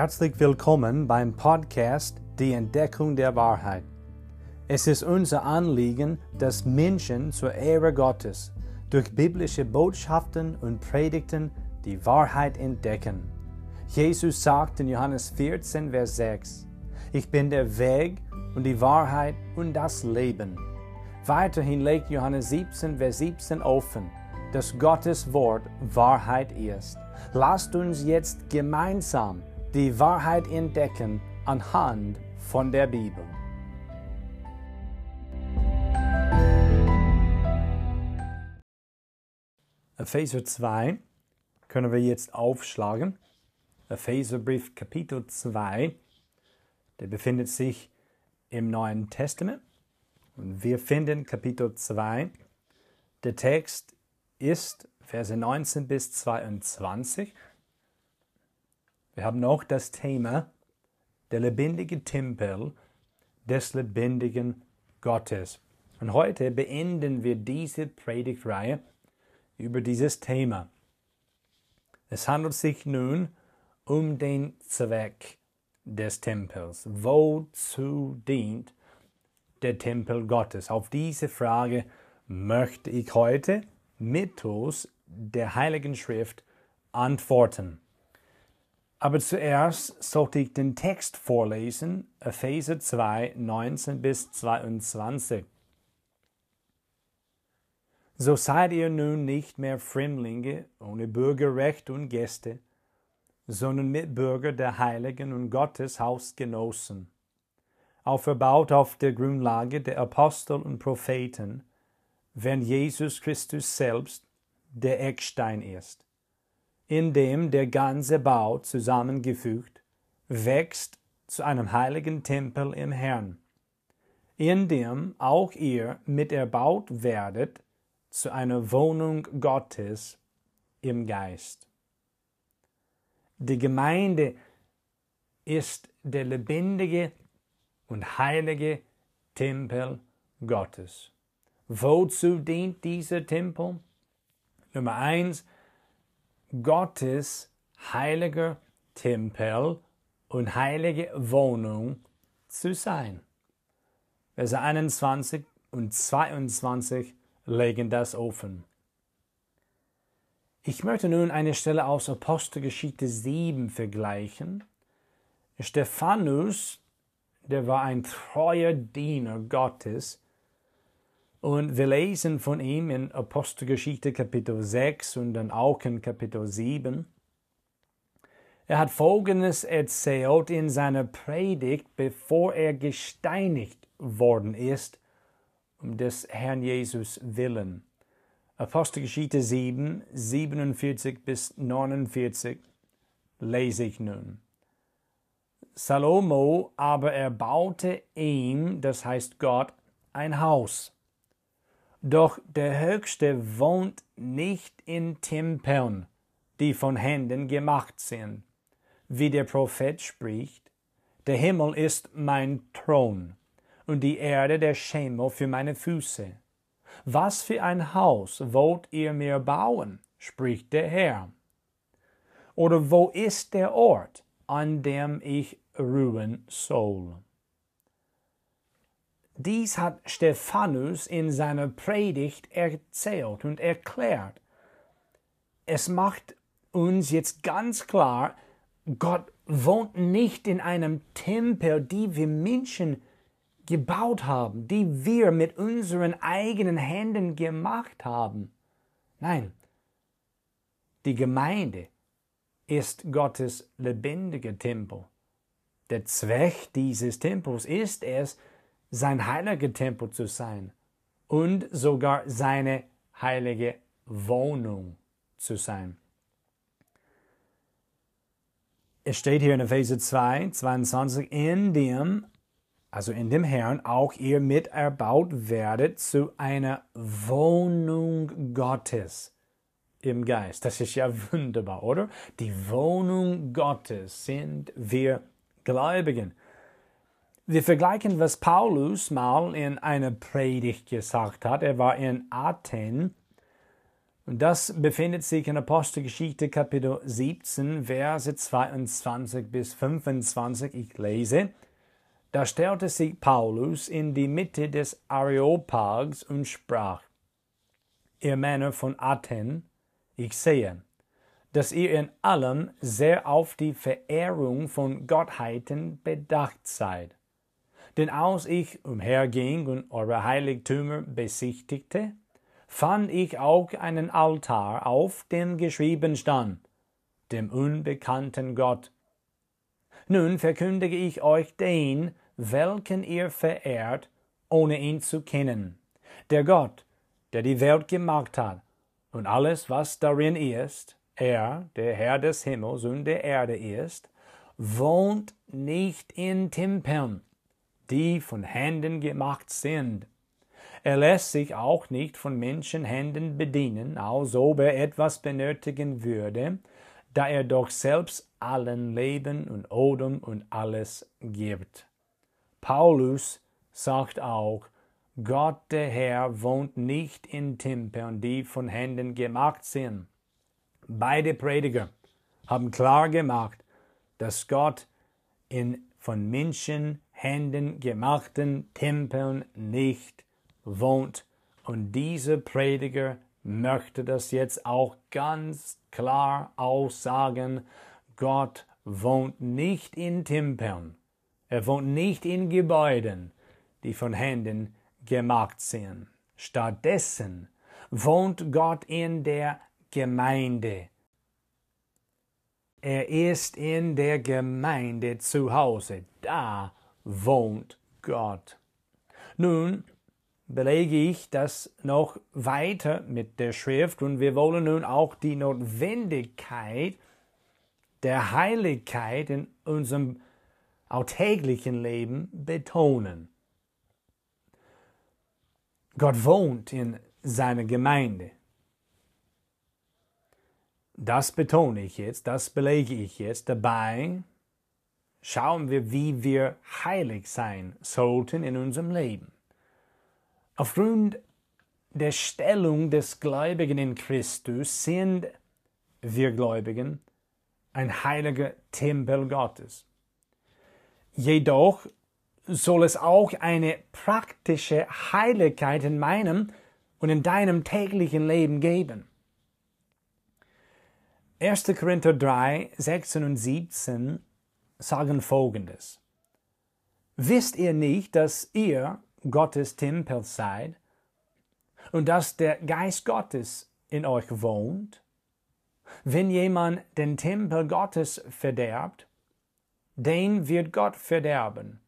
Herzlich willkommen beim Podcast Die Entdeckung der Wahrheit. Es ist unser Anliegen, dass Menschen zur Ehre Gottes durch biblische Botschaften und Predigten die Wahrheit entdecken. Jesus sagt in Johannes 14, Vers 6, Ich bin der Weg und die Wahrheit und das Leben. Weiterhin legt Johannes 17, Vers 17 offen, dass Gottes Wort Wahrheit ist. Lasst uns jetzt gemeinsam die Wahrheit entdecken anhand von der Bibel. Epheser 2 können wir jetzt aufschlagen. Epheserbrief Kapitel 2, der befindet sich im Neuen Testament. Und wir finden Kapitel 2. Der Text ist Verse 19 bis 22. Wir haben noch das Thema der lebendige Tempel des lebendigen Gottes. Und heute beenden wir diese Predigtreihe über dieses Thema. Es handelt sich nun um den Zweck des Tempels. Wozu dient der Tempel Gottes? Auf diese Frage möchte ich heute mittels der Heiligen Schrift antworten. Aber zuerst sollte ich den Text vorlesen, Epheser 2, 19 bis 22. So seid ihr nun nicht mehr Fremdlinge ohne Bürgerrecht und Gäste, sondern Mitbürger der Heiligen und Gottes Hausgenossen, auferbaut auf der Grundlage der Apostel und Propheten, wenn Jesus Christus selbst der Eckstein ist in dem der ganze Bau zusammengefügt wächst zu einem heiligen Tempel im Herrn, in dem auch ihr mit erbaut werdet zu einer Wohnung Gottes im Geist. Die Gemeinde ist der lebendige und heilige Tempel Gottes. Wozu dient dieser Tempel? Nummer eins, Gottes heiliger Tempel und heilige Wohnung zu sein. Verse 21 und 22 legen das offen. Ich möchte nun eine Stelle aus Apostelgeschichte 7 vergleichen. Stephanus, der war ein treuer Diener Gottes, und wir lesen von ihm in Apostelgeschichte Kapitel 6 und dann auch in Kapitel 7. Er hat Folgendes erzählt in seiner Predigt, bevor er gesteinigt worden ist, um des Herrn Jesus willen. Apostelgeschichte 7, 47 bis 49 lese ich nun. Salomo aber erbaute ihm, das heißt Gott, ein Haus doch der Höchste wohnt nicht in Tempeln, die von Händen gemacht sind. Wie der Prophet spricht, der Himmel ist mein Thron und die Erde der Schemel für meine Füße. Was für ein Haus wollt ihr mir bauen? spricht der Herr. Oder wo ist der Ort, an dem ich ruhen soll? Dies hat Stephanus in seiner Predigt erzählt und erklärt. Es macht uns jetzt ganz klar, Gott wohnt nicht in einem Tempel, die wir Menschen gebaut haben, die wir mit unseren eigenen Händen gemacht haben. Nein, die Gemeinde ist Gottes lebendiger Tempel. Der Zweck dieses Tempels ist es, sein heiliger Tempel zu sein und sogar seine heilige Wohnung zu sein. Es steht hier in Epheser 2, 22, in dem, also in dem Herrn, auch ihr mit erbaut werdet zu einer Wohnung Gottes im Geist. Das ist ja wunderbar, oder? Die Wohnung Gottes sind wir Gläubigen. Wir vergleichen, was Paulus mal in einer Predigt gesagt hat. Er war in Athen, Und das befindet sich in Apostelgeschichte Kapitel 17, Verse 22 bis 25. Ich lese. Da stellte sich Paulus in die Mitte des Areopags und sprach, Ihr Männer von Athen, ich sehe, dass ihr in allem sehr auf die Verehrung von Gottheiten bedacht seid. Denn als ich umherging und eure Heiligtümer besichtigte, fand ich auch einen Altar, auf dem geschrieben stand, dem unbekannten Gott. Nun verkündige ich euch den, welchen ihr verehrt, ohne ihn zu kennen. Der Gott, der die Welt gemacht hat und alles, was darin ist, er, der Herr des Himmels und der Erde ist, wohnt nicht in Tempeln, die von Händen gemacht sind. Er lässt sich auch nicht von Menschenhänden bedienen, als ob er etwas benötigen würde, da er doch selbst allen Leben und Odem und alles gibt. Paulus sagt auch, Gott der Herr wohnt nicht in Tempeln, die von Händen gemacht sind. Beide Prediger haben klar gemacht, dass Gott in von Menschen Händen gemachten Tempeln nicht wohnt. Und dieser Prediger möchte das jetzt auch ganz klar aussagen. Gott wohnt nicht in Tempeln. Er wohnt nicht in Gebäuden, die von Händen gemacht sind. Stattdessen wohnt Gott in der Gemeinde. Er ist in der Gemeinde zu Hause. Da wohnt Gott. Nun belege ich das noch weiter mit der Schrift und wir wollen nun auch die Notwendigkeit der Heiligkeit in unserem alltäglichen Leben betonen. Gott wohnt in seiner Gemeinde. Das betone ich jetzt, das belege ich jetzt. Dabei schauen wir, wie wir heilig sein sollten in unserem Leben. Aufgrund der Stellung des Gläubigen in Christus sind wir Gläubigen ein heiliger Tempel Gottes. Jedoch soll es auch eine praktische Heiligkeit in meinem und in deinem täglichen Leben geben. 1. Korinther 3, 16 und 17 sagen folgendes. Wisst ihr nicht, dass ihr Gottes Tempel seid und dass der Geist Gottes in euch wohnt? Wenn jemand den Tempel Gottes verderbt, den wird Gott verderben.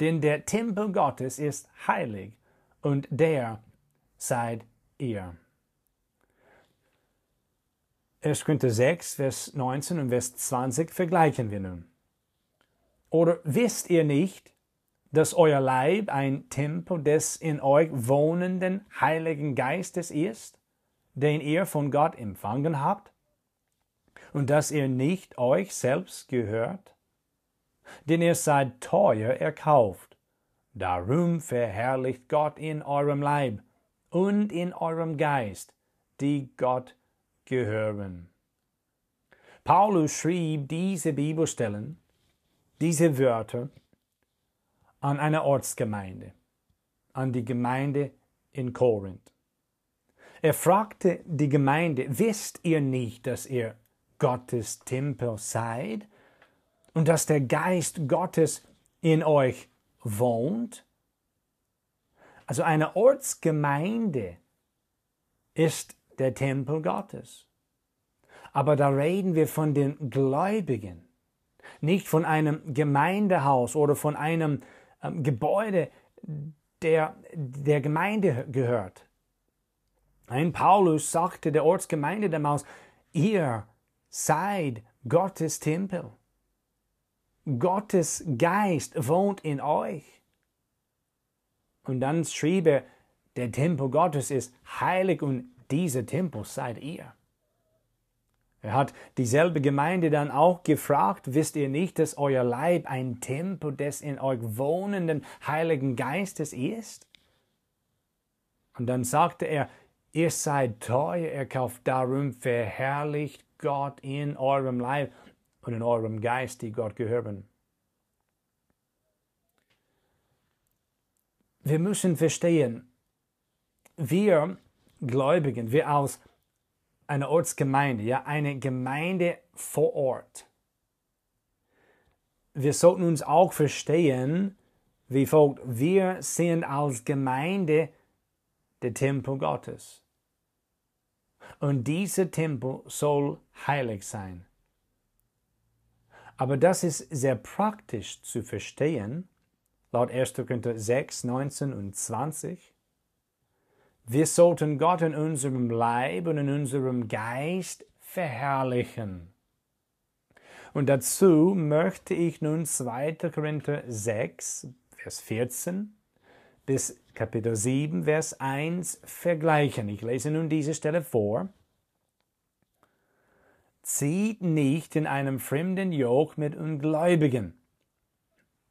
Denn der Tempel Gottes ist heilig und der seid ihr. 1. Korinther 6, Vers 19 und Vers 20 vergleichen wir nun. Oder wisst ihr nicht, dass euer Leib ein Tempel des in euch wohnenden Heiligen Geistes ist, den ihr von Gott empfangen habt, und dass ihr nicht euch selbst gehört? Denn ihr seid teuer erkauft. Darum verherrlicht Gott in eurem Leib und in eurem Geist, die Gott gehören. Paulus schrieb diese Bibelstellen, diese Wörter an eine Ortsgemeinde, an die Gemeinde in Korinth. Er fragte die Gemeinde, wisst ihr nicht, dass ihr Gottes Tempel seid und dass der Geist Gottes in euch wohnt? Also eine Ortsgemeinde ist der Tempel Gottes. Aber da reden wir von den Gläubigen, nicht von einem Gemeindehaus oder von einem ähm, Gebäude, der der Gemeinde gehört. Ein Paulus sagte der Ortsgemeinde damals, ihr seid Gottes Tempel. Gottes Geist wohnt in euch. Und dann schrieb er, der Tempel Gottes ist heilig und dieser Tempel seid ihr. Er hat dieselbe Gemeinde dann auch gefragt, wisst ihr nicht, dass euer Leib ein Tempel des in euch wohnenden Heiligen Geistes ist? Und dann sagte er, Ihr seid teuer erkauft, darum verherrlicht Gott in eurem Leib und in eurem Geist, die Gott gehören. Wir müssen verstehen, wir Gläubigen, wir als eine Ortsgemeinde, ja, eine Gemeinde vor Ort. Wir sollten uns auch verstehen, wie folgt, wir sind als Gemeinde der Tempel Gottes. Und dieser Tempel soll heilig sein. Aber das ist sehr praktisch zu verstehen, laut 1. Korinther 6, 19 und 20. Wir sollten Gott in unserem Leib und in unserem Geist verherrlichen. Und dazu möchte ich nun 2. Korinther 6, Vers 14 bis Kapitel 7, Vers 1 vergleichen. Ich lese nun diese Stelle vor. Zieht nicht in einem fremden Joch mit Ungläubigen.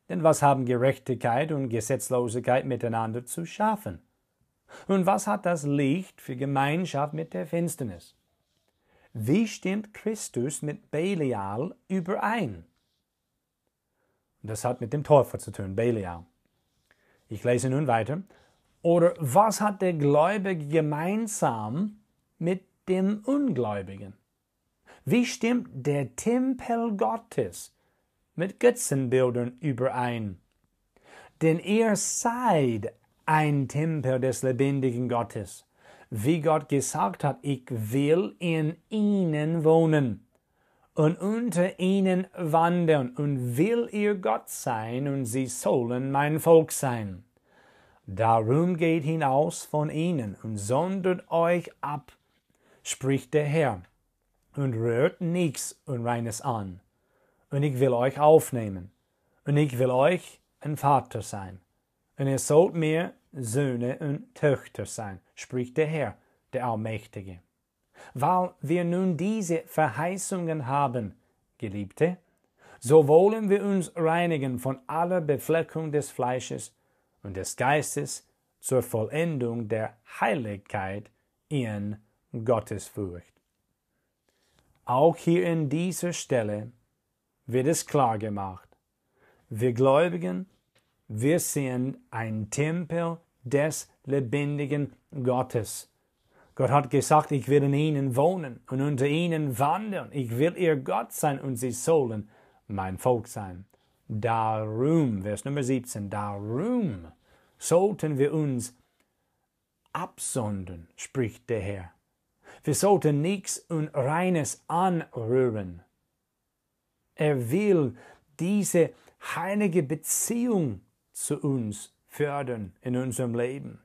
Denn was haben Gerechtigkeit und Gesetzlosigkeit miteinander zu schaffen? Und was hat das Licht für Gemeinschaft mit der Finsternis? Wie stimmt Christus mit Belial überein? Das hat mit dem Täufer zu tun, Belial. Ich lese nun weiter. Oder was hat der Gläubige gemeinsam mit dem Ungläubigen? Wie stimmt der Tempel Gottes mit Götzenbildern überein? Denn ihr seid ein Tempel des lebendigen Gottes. Wie Gott gesagt hat, ich will in ihnen wohnen und unter ihnen wandern und will ihr Gott sein und sie sollen mein Volk sein. Darum geht hinaus von ihnen und sondert euch ab, spricht der Herr, und rührt nichts Unreines an. Und ich will euch aufnehmen, und ich will euch ein Vater sein. Und ihr sollt mir Söhne und Töchter sein, spricht der Herr, der Allmächtige. Weil wir nun diese Verheißungen haben, Geliebte, so wollen wir uns reinigen von aller Befleckung des Fleisches und des Geistes zur Vollendung der Heiligkeit in Gottesfurcht. Auch hier in dieser Stelle wird es klar gemacht, wir Gläubigen, wir sind ein Tempel des lebendigen Gottes. Gott hat gesagt, ich will in ihnen wohnen und unter ihnen wandern. Ich will ihr Gott sein und sie sollen mein Volk sein. Darum, Vers Nummer 17, darum sollten wir uns absondern, spricht der Herr. Wir sollten nichts Unreines anrühren. Er will diese heilige Beziehung zu uns fördern in unserem Leben.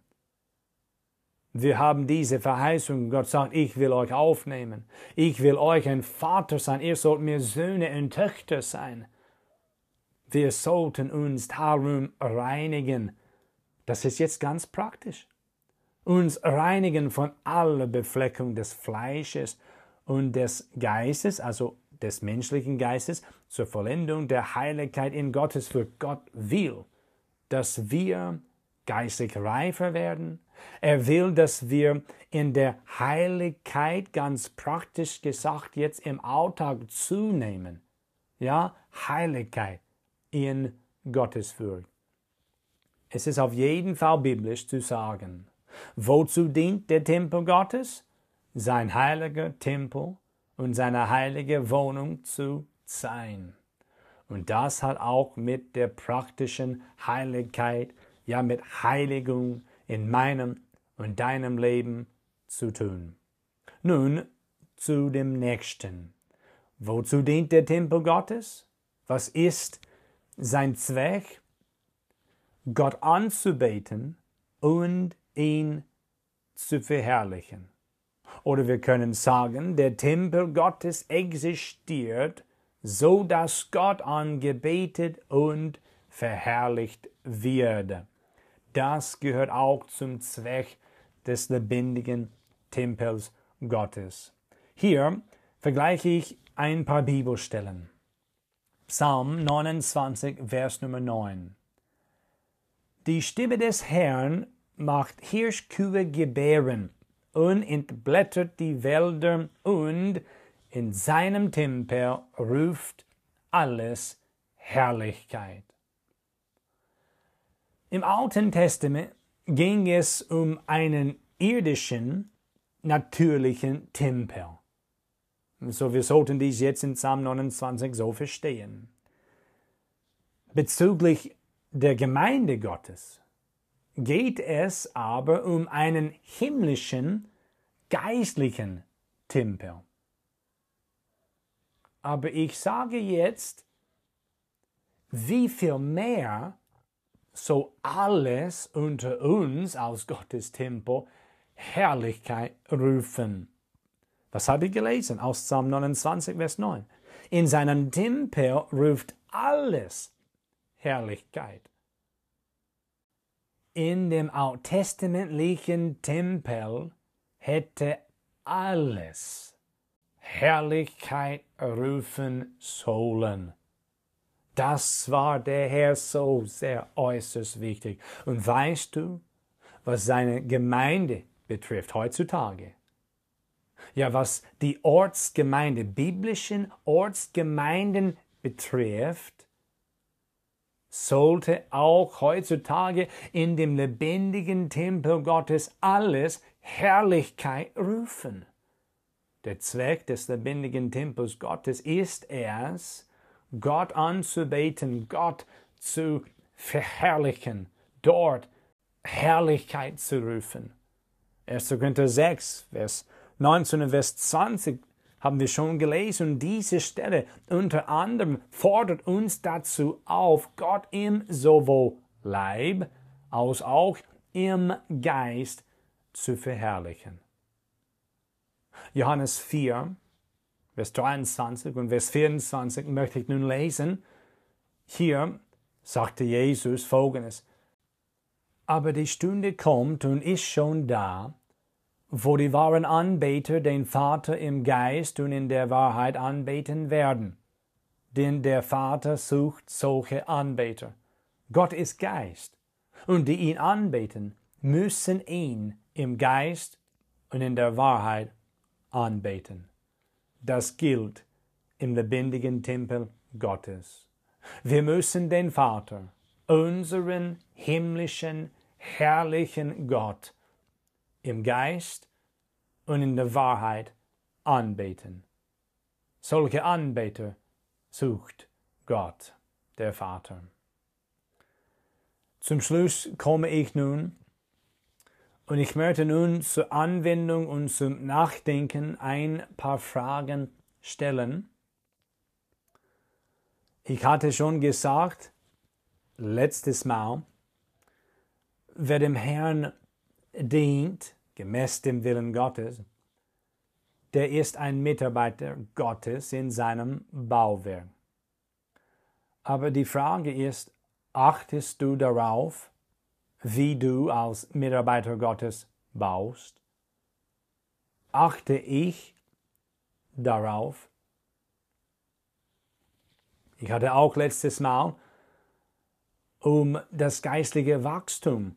Wir haben diese Verheißung. Gott sagt, ich will euch aufnehmen. Ich will euch ein Vater sein. Ihr sollt mir Söhne und Töchter sein. Wir sollten uns darum reinigen. Das ist jetzt ganz praktisch. Uns reinigen von aller Befleckung des Fleisches und des Geistes, also des menschlichen Geistes, zur Vollendung der Heiligkeit in Gottes für Gott will, dass wir geistig reifer werden. Er will, dass wir in der Heiligkeit ganz praktisch gesagt jetzt im Alltag zunehmen. Ja, Heiligkeit in Gottesfurcht. Es ist auf jeden Fall biblisch zu sagen. Wozu dient der Tempel Gottes? Sein heiliger Tempel und seine heilige Wohnung zu sein. Und das hat auch mit der praktischen Heiligkeit ja mit Heiligung in meinem und deinem Leben zu tun. Nun zu dem nächsten. Wozu dient der Tempel Gottes? Was ist sein Zweck? Gott anzubeten und ihn zu verherrlichen. Oder wir können sagen, der Tempel Gottes existiert, so dass Gott angebetet und verherrlicht wird. Das gehört auch zum Zweck des lebendigen Tempels Gottes. Hier vergleiche ich ein paar Bibelstellen. Psalm 29, Vers Nummer 9. Die Stimme des Herrn macht Hirschkühe gebären und entblättert die Wälder und in seinem Tempel ruft alles Herrlichkeit. Im Alten Testament ging es um einen irdischen, natürlichen Tempel. So, wir sollten dies jetzt in Psalm 29 so verstehen. Bezüglich der Gemeinde Gottes geht es aber um einen himmlischen, geistlichen Tempel. Aber ich sage jetzt, wie viel mehr so alles unter uns aus Gottes Tempel Herrlichkeit rufen. Was habe ich gelesen aus Psalm 29, Vers 9? In seinem Tempel ruft alles Herrlichkeit. In dem alttestamentlichen Tempel hätte alles Herrlichkeit rufen sollen. Das war der Herr so sehr äußerst wichtig. Und weißt du, was seine Gemeinde betrifft heutzutage? Ja, was die Ortsgemeinde, biblischen Ortsgemeinden betrifft, sollte auch heutzutage in dem lebendigen Tempel Gottes alles Herrlichkeit rufen. Der Zweck des lebendigen Tempels Gottes ist es, Gott anzubeten, Gott zu verherrlichen, dort Herrlichkeit zu rufen. 1. Korinther 6, Vers 19 und Vers 20 haben wir schon gelesen und diese Stelle unter anderem fordert uns dazu auf, Gott im sowohl Leib als auch im Geist zu verherrlichen. Johannes 4, Vers 23 und Vers 24 möchte ich nun lesen. Hier sagte Jesus folgendes. Aber die Stunde kommt und ist schon da, wo die wahren Anbeter den Vater im Geist und in der Wahrheit anbeten werden. Denn der Vater sucht solche Anbeter. Gott ist Geist, und die ihn anbeten, müssen ihn im Geist und in der Wahrheit anbeten. Das gilt im lebendigen Tempel Gottes. Wir müssen den Vater, unseren himmlischen, herrlichen Gott, im Geist und in der Wahrheit anbeten. Solche Anbeter sucht Gott, der Vater. Zum Schluss komme ich nun und ich möchte nun zur Anwendung und zum Nachdenken ein paar Fragen stellen. Ich hatte schon gesagt, letztes Mal, wer dem Herrn dient, gemäß dem Willen Gottes, der ist ein Mitarbeiter Gottes in seinem Bauwerk. Aber die Frage ist, achtest du darauf, wie du als Mitarbeiter Gottes baust? Achte ich darauf? Ich hatte auch letztes Mal um das geistliche Wachstum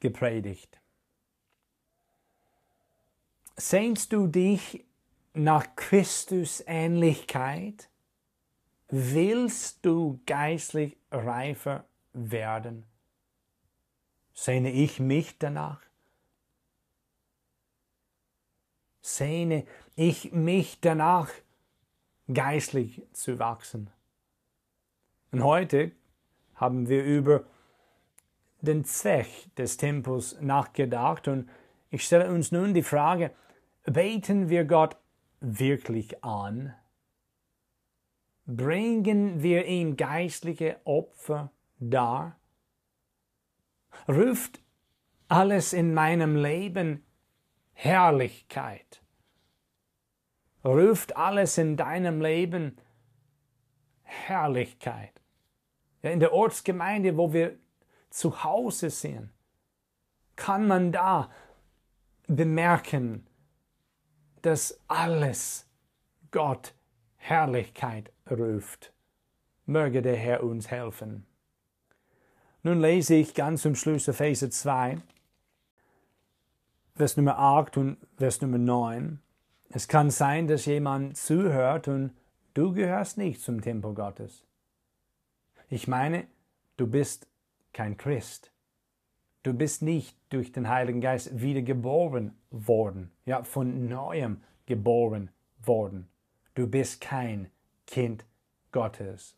gepredigt. Sehnst du dich nach Christus Ähnlichkeit? Willst du geistlich reifer werden? Sehne ich mich danach? Sehne ich mich danach, geistlich zu wachsen? Und heute haben wir über den Zweck des Tempels nachgedacht und ich stelle uns nun die Frage, beten wir Gott wirklich an? Bringen wir ihm geistliche Opfer dar? Ruft alles in meinem Leben Herrlichkeit. Ruft alles in deinem Leben Herrlichkeit. Ja, in der Ortsgemeinde, wo wir zu Hause sind, kann man da bemerken, dass alles Gott Herrlichkeit ruft. Möge der Herr uns helfen. Nun lese ich ganz zum Schluss Epheser 2, Vers Nummer 8 und Vers Nummer 9. Es kann sein, dass jemand zuhört und du gehörst nicht zum Tempel Gottes. Ich meine, du bist kein Christ. Du bist nicht durch den Heiligen Geist wiedergeboren worden, ja, von neuem geboren worden. Du bist kein Kind Gottes.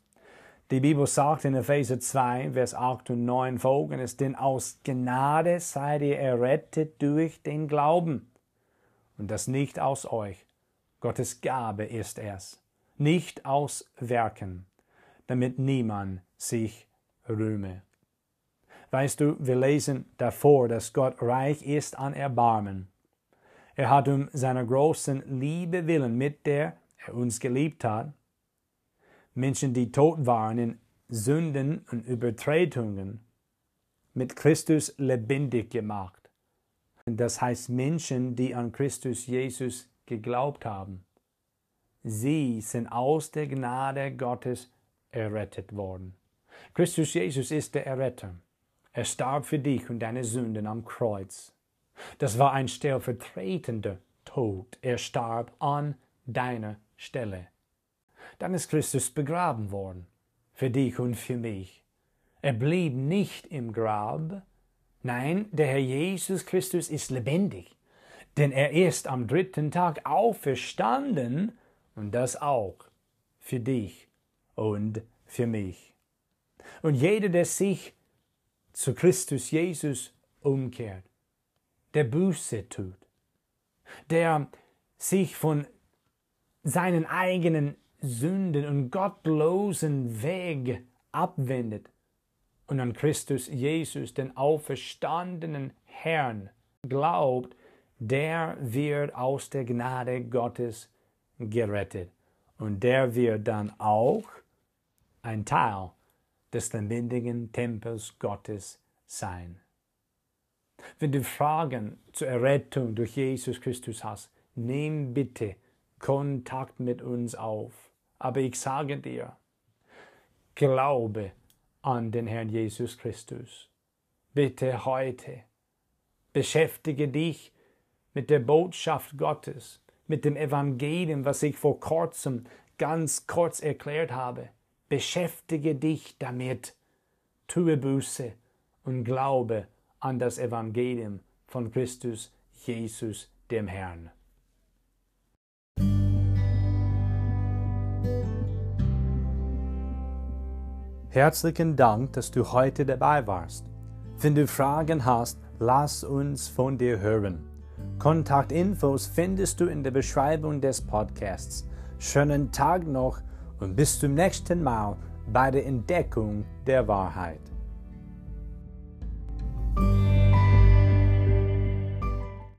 Die Bibel sagt in Epheser 2, Vers 8 und 9 folgendes, denn aus Gnade seid ihr errettet durch den Glauben. Und das nicht aus euch. Gottes Gabe ist es. Nicht aus Werken, damit niemand sich rühme. Weißt du, wir lesen davor, dass Gott reich ist an Erbarmen. Er hat um seiner großen Liebe willen, mit der er uns geliebt hat, Menschen, die tot waren in Sünden und Übertretungen, mit Christus lebendig gemacht. Das heißt Menschen, die an Christus Jesus geglaubt haben. Sie sind aus der Gnade Gottes errettet worden. Christus Jesus ist der Erretter. Er starb für dich und deine Sünden am Kreuz. Das war ein stellvertretender Tod. Er starb an deiner Stelle dann ist Christus begraben worden, für dich und für mich. Er blieb nicht im Grab, nein, der Herr Jesus Christus ist lebendig, denn er ist am dritten Tag auferstanden und das auch für dich und für mich. Und jeder, der sich zu Christus Jesus umkehrt, der Buße tut, der sich von seinen eigenen Sünden und gottlosen Weg abwendet und an Christus Jesus, den auferstandenen Herrn, glaubt, der wird aus der Gnade Gottes gerettet. Und der wird dann auch ein Teil des lebendigen Tempels Gottes sein. Wenn du Fragen zur Errettung durch Jesus Christus hast, nimm bitte Kontakt mit uns auf. Aber ich sage dir, glaube an den Herrn Jesus Christus. Bitte heute beschäftige dich mit der Botschaft Gottes, mit dem Evangelium, was ich vor kurzem ganz kurz erklärt habe. Beschäftige dich damit, tue Buße und glaube an das Evangelium von Christus Jesus, dem Herrn. Herzlichen Dank, dass du heute dabei warst. Wenn du Fragen hast, lass uns von dir hören. Kontaktinfos findest du in der Beschreibung des Podcasts. Schönen Tag noch und bis zum nächsten Mal bei der Entdeckung der Wahrheit.